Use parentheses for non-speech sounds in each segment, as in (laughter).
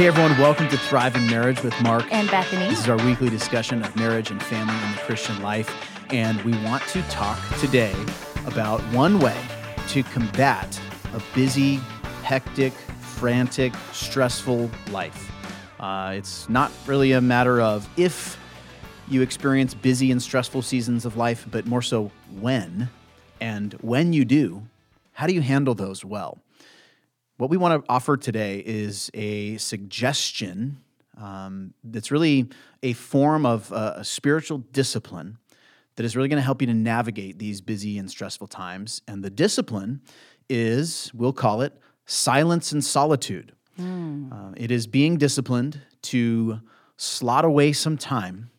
Hey everyone, welcome to Thriving Marriage with Mark and Bethany. This is our weekly discussion of marriage and family in the Christian life. And we want to talk today about one way to combat a busy, hectic, frantic, stressful life. Uh, it's not really a matter of if you experience busy and stressful seasons of life, but more so when. And when you do, how do you handle those well? What we want to offer today is a suggestion um, that's really a form of uh, a spiritual discipline that is really going to help you to navigate these busy and stressful times. And the discipline is, we'll call it silence and solitude. Mm. Uh, it is being disciplined to slot away some time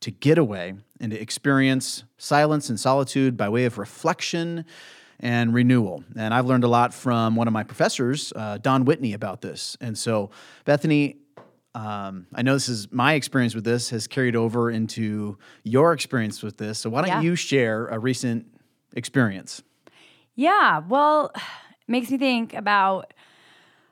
to get away and to experience silence and solitude by way of reflection and renewal. And I've learned a lot from one of my professors, uh, Don Whitney, about this. And so, Bethany, um, I know this is my experience with this has carried over into your experience with this. So, why don't yeah. you share a recent experience? Yeah, well, it makes me think about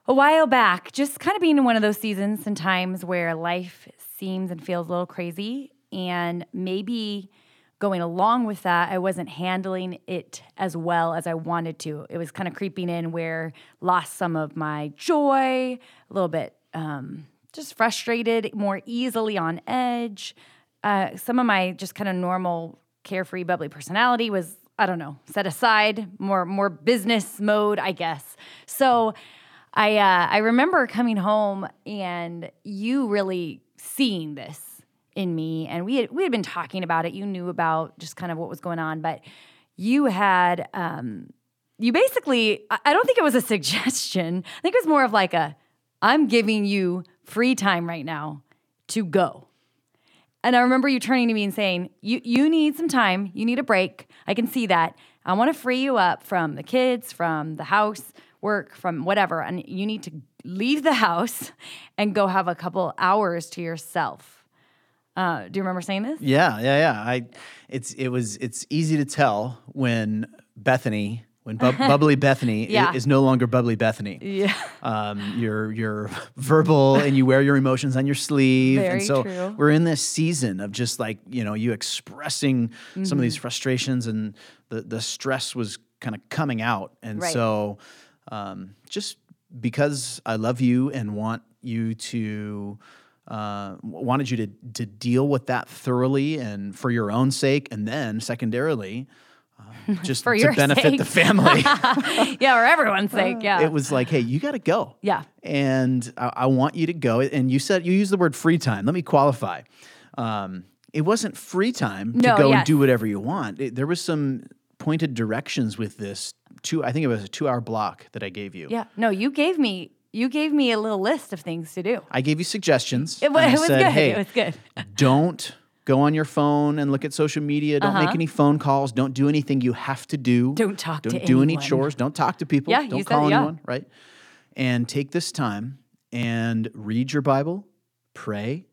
a while back, just kind of being in one of those seasons and times where life seems and feels a little crazy, and maybe going along with that, I wasn't handling it as well as I wanted to. It was kind of creeping in where lost some of my joy, a little bit um, just frustrated, more easily on edge. Uh, some of my just kind of normal, carefree, bubbly personality was I don't know set aside, more more business mode, I guess. So. I uh, I remember coming home and you really seeing this in me and we had we had been talking about it. You knew about just kind of what was going on but you had um you basically i don't think it was a (laughs) suggestion. I think it was more of like a i'm giving you free time right now to go. And i remember you turning to me and saying you you need some time. You need a break. I can see that. I want to free you up from the kids from the house work from whatever and you need to leave the (laughs) house and go have a couple hours to yourself uh, do you remember saying this? Yeah, yeah, yeah. I, it's it was it's easy to tell when Bethany, when bu- (laughs) bubbly Bethany yeah. is, is, no longer bubbly Bethany. Yeah. Um, you're you're verbal and you wear your emotions on your sleeve, Very and so true. we're in this season of just like you know you expressing mm-hmm. some of these mm-hmm. frustrations and the the stress was kind of coming out, and right. so um, just because I love you and want you to uh, wanted you to to deal with that thoroughly and for your own sake, and then secondarily, uh, (laughs) just for to benefit sake. the family. (laughs) yeah, or everyone's (laughs) sake. Yeah, it was like, hey, you got to go. Yeah, and I, I, want you to go. And you said you used the word free time. Let me qualify. Um, it wasn't free time to no, go yes. and do whatever you want. It, there was some pointed directions with this. Two, I think it was a two-hour block that I gave you. Yeah, no, you gave me you gave me a little list of things to do. I gave you suggestions. It, it was said, good. Hey, it was good. (laughs) don't go on your phone and look at social media. Don't uh-huh. make any phone calls. Don't do anything you have to do. Don't talk don't do anyone. any chores. Don't talk to people. Yeah, don't call said, anyone, yeah. right? And take this time and read your Bible, pray,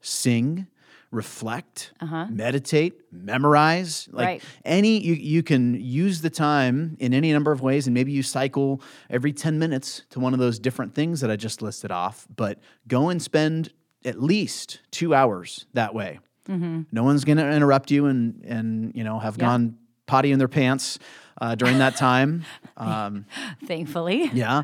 sing, reflect, uh-huh. meditate, memorize. Like right. any you you can use the time in any number of ways and maybe you cycle every 10 minutes to one of those different things that I just listed off, but go and spend at least 2 hours that way. Mm-hmm. No one's going to interrupt you and and you know have yeah. gone potty in their pants uh, during that time. (laughs) Um, Thankfully. Yeah.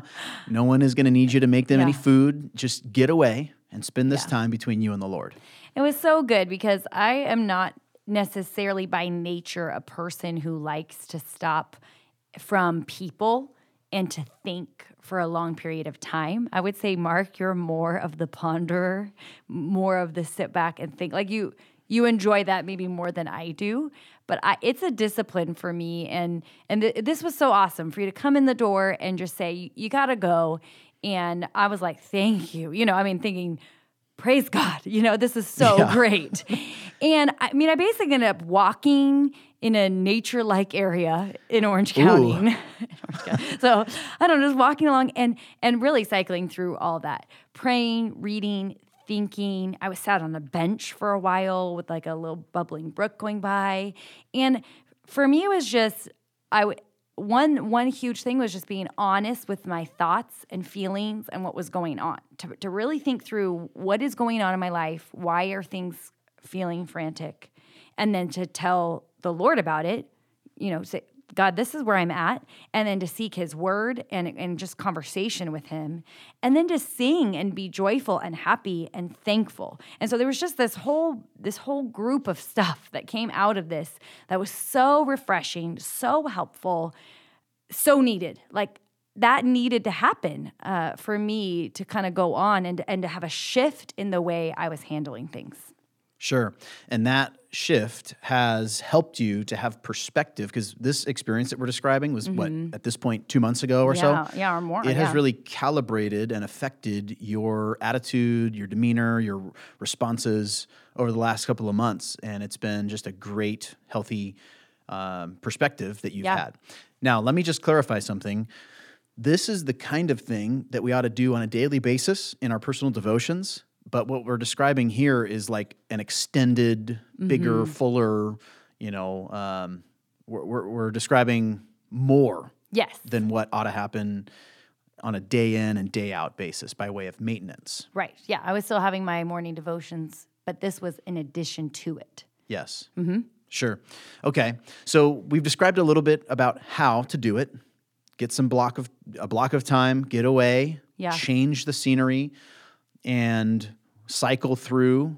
No one is going to need you to make them yeah. any food. Just get away and spend this yeah. time between you and the Lord. It was so good because I am not necessarily by nature a person who likes to stop from people and to think for a long period of time. I would say, Mark, you're more of the ponderer, more of the sit back and think. Like you, you enjoy that maybe more than I do. But I, it's a discipline for me, and and th- this was so awesome for you to come in the door and just say you, you got to go. And I was like, thank you. You know, I mean, thinking praise God, you know, this is so yeah. (laughs) great. and I mean, I basically ended up walking in a nature like area in Orange County. (laughs) Orange County. So I don't know, just walking along and and really cycling through all that, praying, reading, thinking. I was sat on a bench for a while with like a little bubbling brook going by. And for me, it was just I one one huge thing was just being honest with my thoughts and feelings and what was going on. To to really think through what is going on in my life, why are things feeling frantic, and then to tell the Lord about it. You know, say, God, this is where I'm at. And then to seek his word and, and just conversation with him. And then to sing and be joyful and happy and thankful. And so there was just this whole, this whole group of stuff that came out of this that was so refreshing, so helpful, so needed. Like that needed to happen uh, for me to kind of go on and, and to have a shift in the way I was handling things. Sure. And that shift has helped you to have perspective because this experience that we're describing was what, at this point, two months ago or Yeah, so? yeah, or more, It has really calibrated and affected your attitude, your demeanor, your responses over the last couple of months. And it's been just a great, healthy um, perspective that you've Yeah. had. Now, let me just clarify something. This is the kind of thing that we ought to do on a daily basis in our personal devotions. But what we're describing here is like an extended, bigger, Mm-hmm. fuller, you know, um, we're, we're, we're describing more Yes. than what ought to happen on a day in and day out basis by way of maintenance. Right. Yeah. I was still having my morning devotions, but this was in addition to it. Yes. Mm-hmm. Sure. Okay. So we've described a little bit about how to do it. Get some block of a block of time, get away, Yeah. change the scenery, and cycle through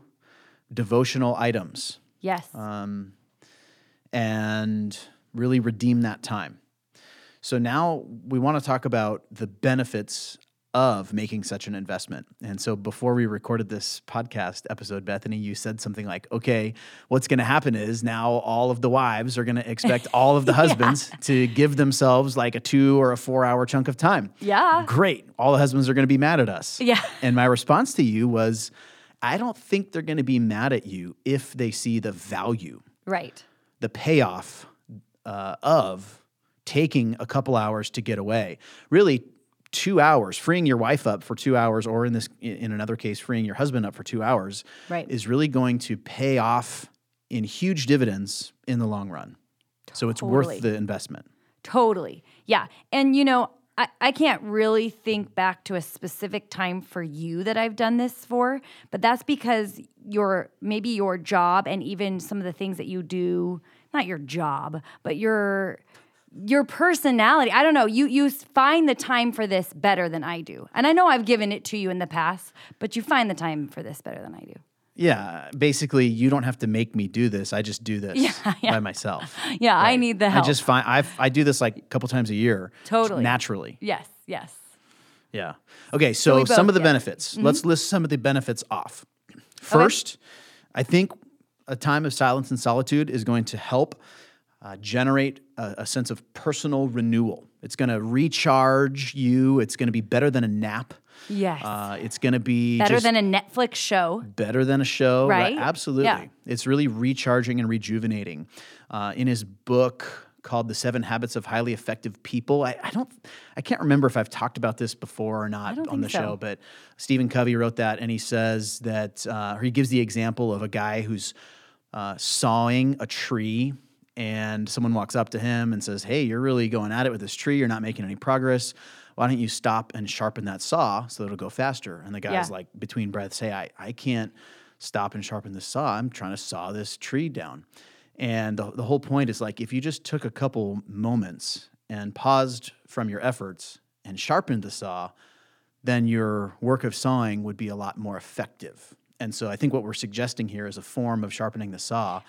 devotional items Yes. Um, and really redeem that time. So now we want to talk about the benefits of making such an investment. And so before we recorded this podcast episode, Bethany, you said something like, okay, what's going to happen is now all of the wives are going to expect (laughs) all of the husbands to give themselves like a two or a four hour chunk of time. Yeah. Great. All the husbands are going to be mad at us. Yeah. And my response to you was, I don't think they're going to be mad at you if they see the value right. the payoff uh, of taking a couple hours to get away. Really, two hours, freeing your wife up for two hours, or in this, in another case, freeing your husband up for two hours, Right. is really going to pay off in huge dividends in the long run. So it's worth the investment. Totally. Yeah. And, you know, I, I can't really think back to a specific time for you that I've done this for, but that's because your maybe your job and even some of the things that you do, not your job, but your your personality. I don't know. You you find the time for this better than I do. And I know I've given it to you in the past, but you find the time for this better than I do. Yeah, basically, you don't have to make me do this. I just do this (laughs) by myself. (laughs) Yeah, I need the help. I just find I I do this like a couple times a year, Totally. naturally. yes, yes. Yeah. Okay, so we some of the it. benefits. Mm-hmm. Let's list some of the benefits off. First, I think a time of silence and solitude is going to help uh, generate a, a sense of personal renewal. It's going to recharge you. It's going to be better than a nap. Yes. Uh, it's going to be better than a Netflix show. better than a show. Right? Absolutely. Yeah. It's really recharging and rejuvenating. Uh, in his book called The Seven Habits of Highly Effective People, I, I don't, I can't remember if I've talked about this before or not on the so. show, but Stephen Covey wrote that and he says that, uh, or he gives the example of a guy who's uh, sawing a tree and someone walks up to him and says, Hey, you're really going at it with this tree. You're not making any progress. Why don't you stop and sharpen that saw so it'll go faster? And the guy's Yeah. like, between breaths, Hey, I, I can't stop and sharpen the saw. I'm trying to saw this tree down. And the, the whole point is like, if you just took a couple moments and paused from your efforts and sharpened the saw, then your work of sawing would be a lot more effective. And so I think what we're suggesting here is a form of sharpening the saw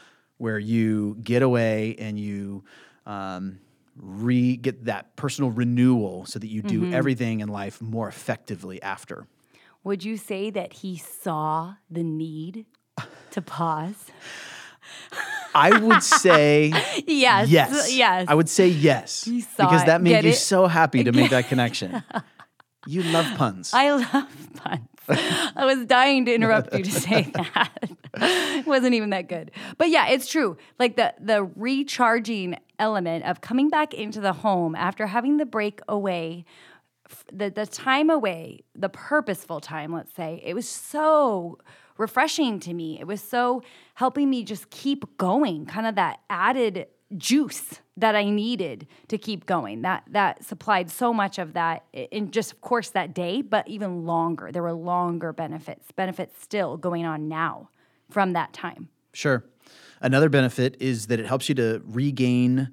where you get away and you um, re get that personal renewal so that you do everything in life more effectively after. Would you say that he saw the need to pause? I would say (laughs) Yes. yes. Yes. I would say yes. saw because that made Get you it? so happy to make that (laughs) connection. You love puns. I love puns. (laughs) I was dying to interrupt you to say (laughs) that. it wasn't even that good. But yeah, it's true. Like the the recharging element of coming back into the home after having the break away, the the time away, the purposeful time, let's say, it was so refreshing to me. It was so helping me just keep going, kind of that added juice that I needed to keep going. That that supplied so much of that in just of course that day, but even longer. There were longer benefits, benefits still going on now from that time. Sure. Another benefit is that it helps you to regain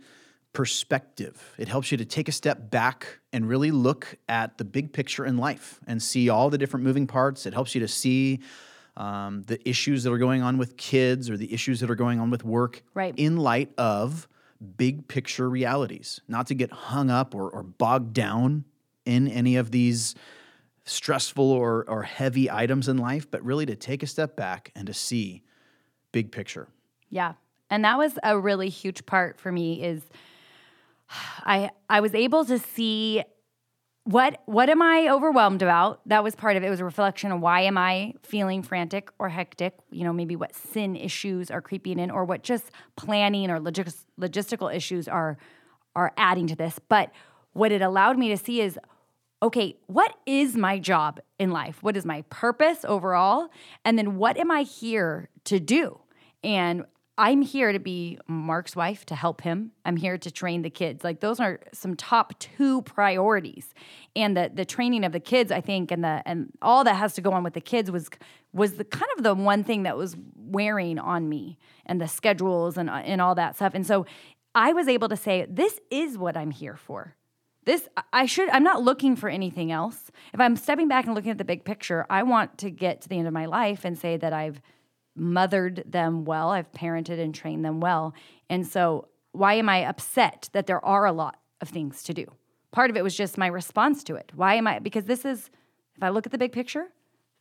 perspective. It helps you to take a step back and really look at the big picture in life and see all the different moving parts. It helps you to see um, the issues that are going on with kids or the issues that are going on with work right. in light of big picture realities, not to get hung up or, or bogged down in any of these stressful or, or heavy items in life, but really to take a step back and to see big picture. Yeah. And that was a really huge part for me is (sighs) I I was able to see what what am I overwhelmed about? That was part of it. It was a reflection of why am I feeling frantic or hectic? You know, maybe what sin issues are creeping in, or what just planning or logis- logistical issues are are adding to this. But what it allowed me to see is, okay, what is my job in life? What is my purpose overall? And then what am I here to do? And I'm here to be Mark's wife to help him. I'm here to train the kids. Like those are some top two priorities. And the the training of the kids, I think, and the and all that has to go on with the kids was was the kind of the one thing that was wearing on me and the schedules and uh, and all that stuff. And so I was able to say, this is what I'm here for. This I should I'm not looking for anything else. If I'm stepping back and looking at the big picture, I want to get to the end of my life and say that I've mothered them well, I've parented and trained them well. And so, why am I upset that there are a lot of things to do? Part of it was just my response to it. Why am I? Because this is, if I look at the big picture,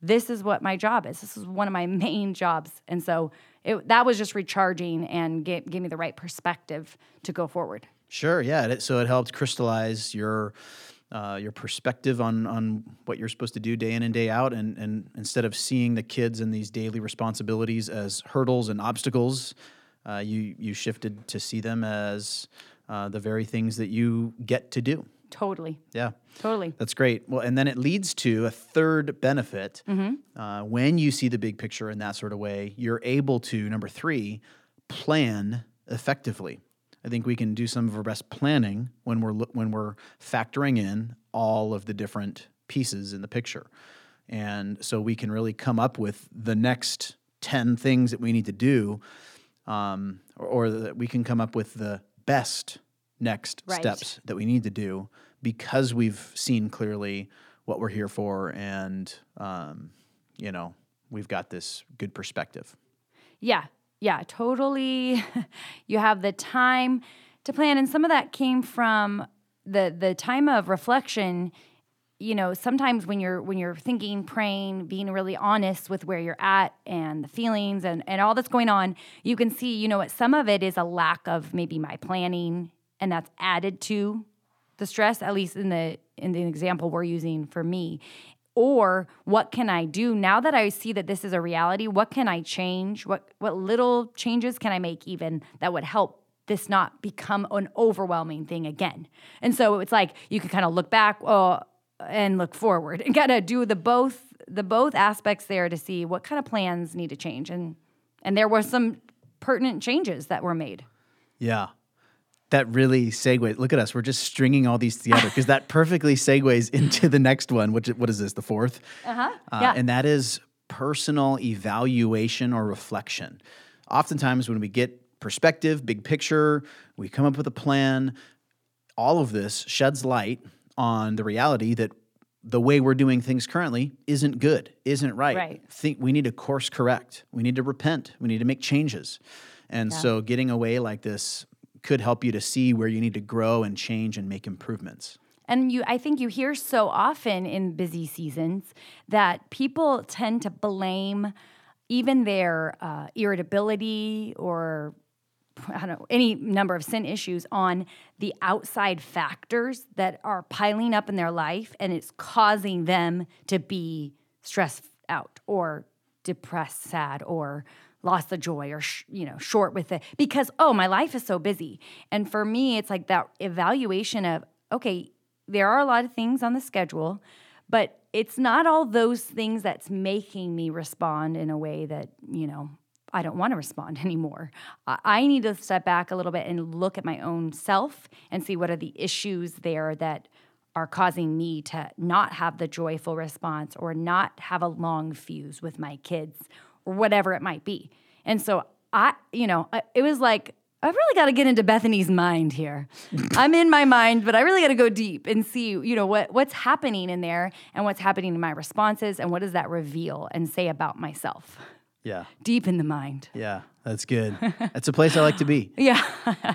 this is what my job is. This is one of my (laughs) main jobs. And so it, that was just recharging and gave, gave me the right perspective to go forward. Sure, yeah. So it helped crystallize your uh, your perspective on on what you're supposed to do day in and day out, and and instead of seeing the kids and these daily responsibilities as hurdles and obstacles, uh, you you shifted to see them as uh, the very things that you get to do. Totally. Yeah. Totally. That's great. Well, and then it leads to a third benefit. Mm-hmm. Uh, when you see the big picture in that sort of way, you're able to number three plan effectively. I think we can do some of our best planning when we're when we're factoring in all of the different pieces in the picture. And so we can really come up with the next 10 things that we need to do, um, or, or that we can come up with the best next Right. steps that we need to do because we've seen clearly what we're here for and, um, you know, we've got this good perspective. Yeah, yeah, totally. (laughs) you have the time to plan, and some of that came from the the time of reflection. You know, sometimes when you're when you're thinking, praying, being really honest with where you're at and the feelings and and all that's going on, you can see, you know, what some of it is a lack of maybe my planning, and that's added to the stress. At least in the in the example we're using for me, or what can I do now that I see that this is a reality? What can I change? What what little changes can I make even that would help this not become an overwhelming thing again? And so it's like you can kind of look back uh, and look forward and kind of do the both the both aspects there to see what kind of plans need to change and and there were some pertinent changes that were made. Yeah. That really segues. Look at us. We're just stringing all these together because that perfectly segues (laughs) into the next one, which what is this, the fourth? Uh-huh. Uh, yeah. And that is personal evaluation or reflection. Oftentimes, when we get perspective, big picture, we come up with a plan, all of this sheds light on the reality that the way we're doing things currently isn't good, isn't right. Right. Think we need to course correct. We need to repent. We need to make changes. And Yeah. so getting away like this could help you to see where you need to grow and change and make improvements. And you, I think you hear so often in busy seasons that people tend to blame even their uh, irritability or I don't know, any number of sin issues on the outside factors that are piling up in their life and it's causing them to be stressed out or depressed, sad, or lost the joy or sh- you know short with it because oh my life is so busy and for me it's like that evaluation of okay there are a lot of things on the schedule but it's not all those things that's making me respond in a way that you know I don't want to respond (laughs) anymore. I need to step back a little bit and look at my own self and see what are the issues there that are causing me to not have the joyful response or not have a long fuse with my kids or whatever it might be. And so I, you know, it was like, I've really got to get into Bethany's mind here. (laughs) I'm in my mind, but I really got to go deep and see, you know, what what's happening in there and what's happening in my responses and what does that reveal and say about myself. Yeah. Deep in the mind. Yeah, that's good. That's a place I like to be. (laughs) Yeah.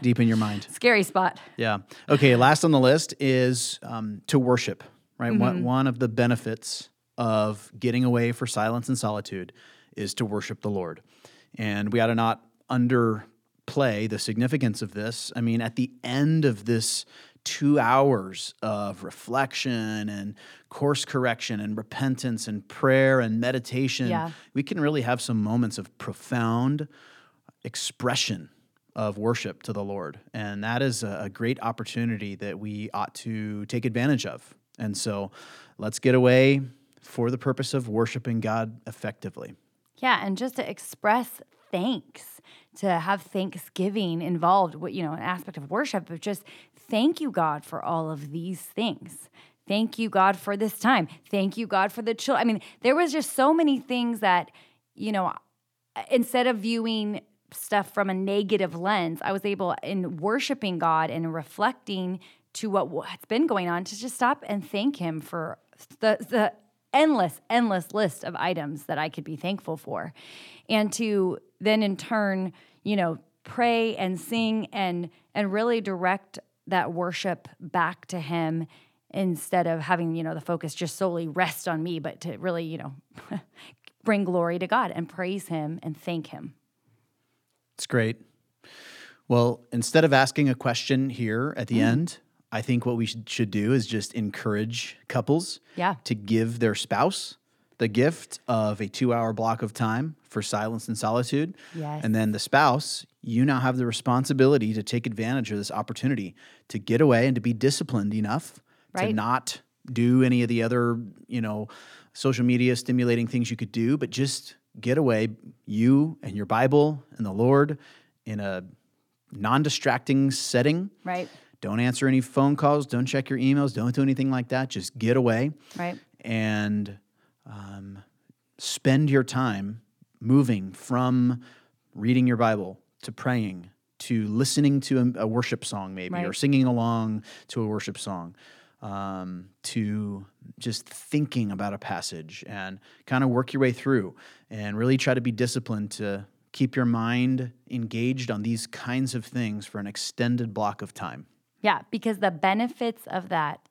deep in your mind. Scary spot. Yeah. Okay. Last on the list is um, to worship. Right. Mm-hmm. One one of the benefits of getting away for silence and solitude is to worship the Lord, and we ought to not underplay the significance of this. I mean, at the end of this two hours of reflection and course correction and repentance and prayer and meditation, yeah. we can really have some moments of profound expression of worship to the Lord. And that is a, great opportunity that we ought to take advantage of. And so let's get away for the purpose of worshiping God effectively. Yeah, and just to express thanks, to have thanksgiving involved, what you know, an aspect of worship but just thank you, God, for all of these things. Thank you, God, for this time. Thank you, God, for the children. I mean, there was just so many things that, you know, instead of viewing stuff from a negative lens, I was able in worshiping God and reflecting to what, what's been going on to just stop and thank Him for the, the endless, endless list of items that I could be thankful for. And to then in turn, you know, pray and sing and and really direct that worship back to him instead of having, you know, the focus just solely rest on me, but to really, you know, (laughs) bring glory to God and praise him and thank him. It's great. Well, instead of asking a question here at the mm. end, I think what we should, should do is just encourage couples yeah. to give their spouse the gift of a two hour block of time for silence and solitude. Yes. And then the spouse, you now have the responsibility to take advantage of this opportunity to get away and to be disciplined enough right. to not do any of the other, you know, social media stimulating things you could do, but just get away, you and your Bible and the Lord in a non distracting setting. Right don't answer any phone calls. Don't check your emails. Don't do anything like that. Just get away. Right. And um, spend your time moving from reading your Bible to praying to listening to a, a worship song, maybe, right. or singing along to a worship song, um, to just thinking about a passage and kind of work your way through and really try to be disciplined to keep your mind engaged on these kinds of things for an extended block of time. Yeah, because the benefits of that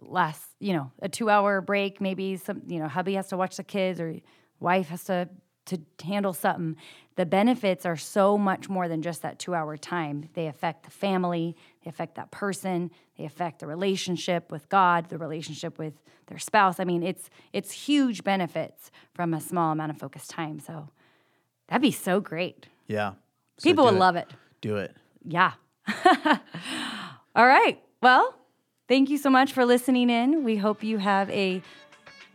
last, you know, a two hour break, maybe some, you know, hubby has to watch the kids or wife has to to handle something. The benefits are so much more than just that two hour time. They affect the family, they affect that person, they affect the relationship with God, the relationship with their spouse. I mean, it's it's huge benefits from a small amount of focused time. So that'd be so great. Yeah. So People would it. love it. Do it. Yeah. (laughs) All right. Well, thank you so much for listening in. We hope you have a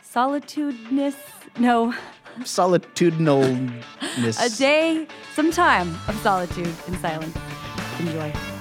solitudinous, no, solitudinalness. (laughs) a day, some time of solitude and silence. Enjoy.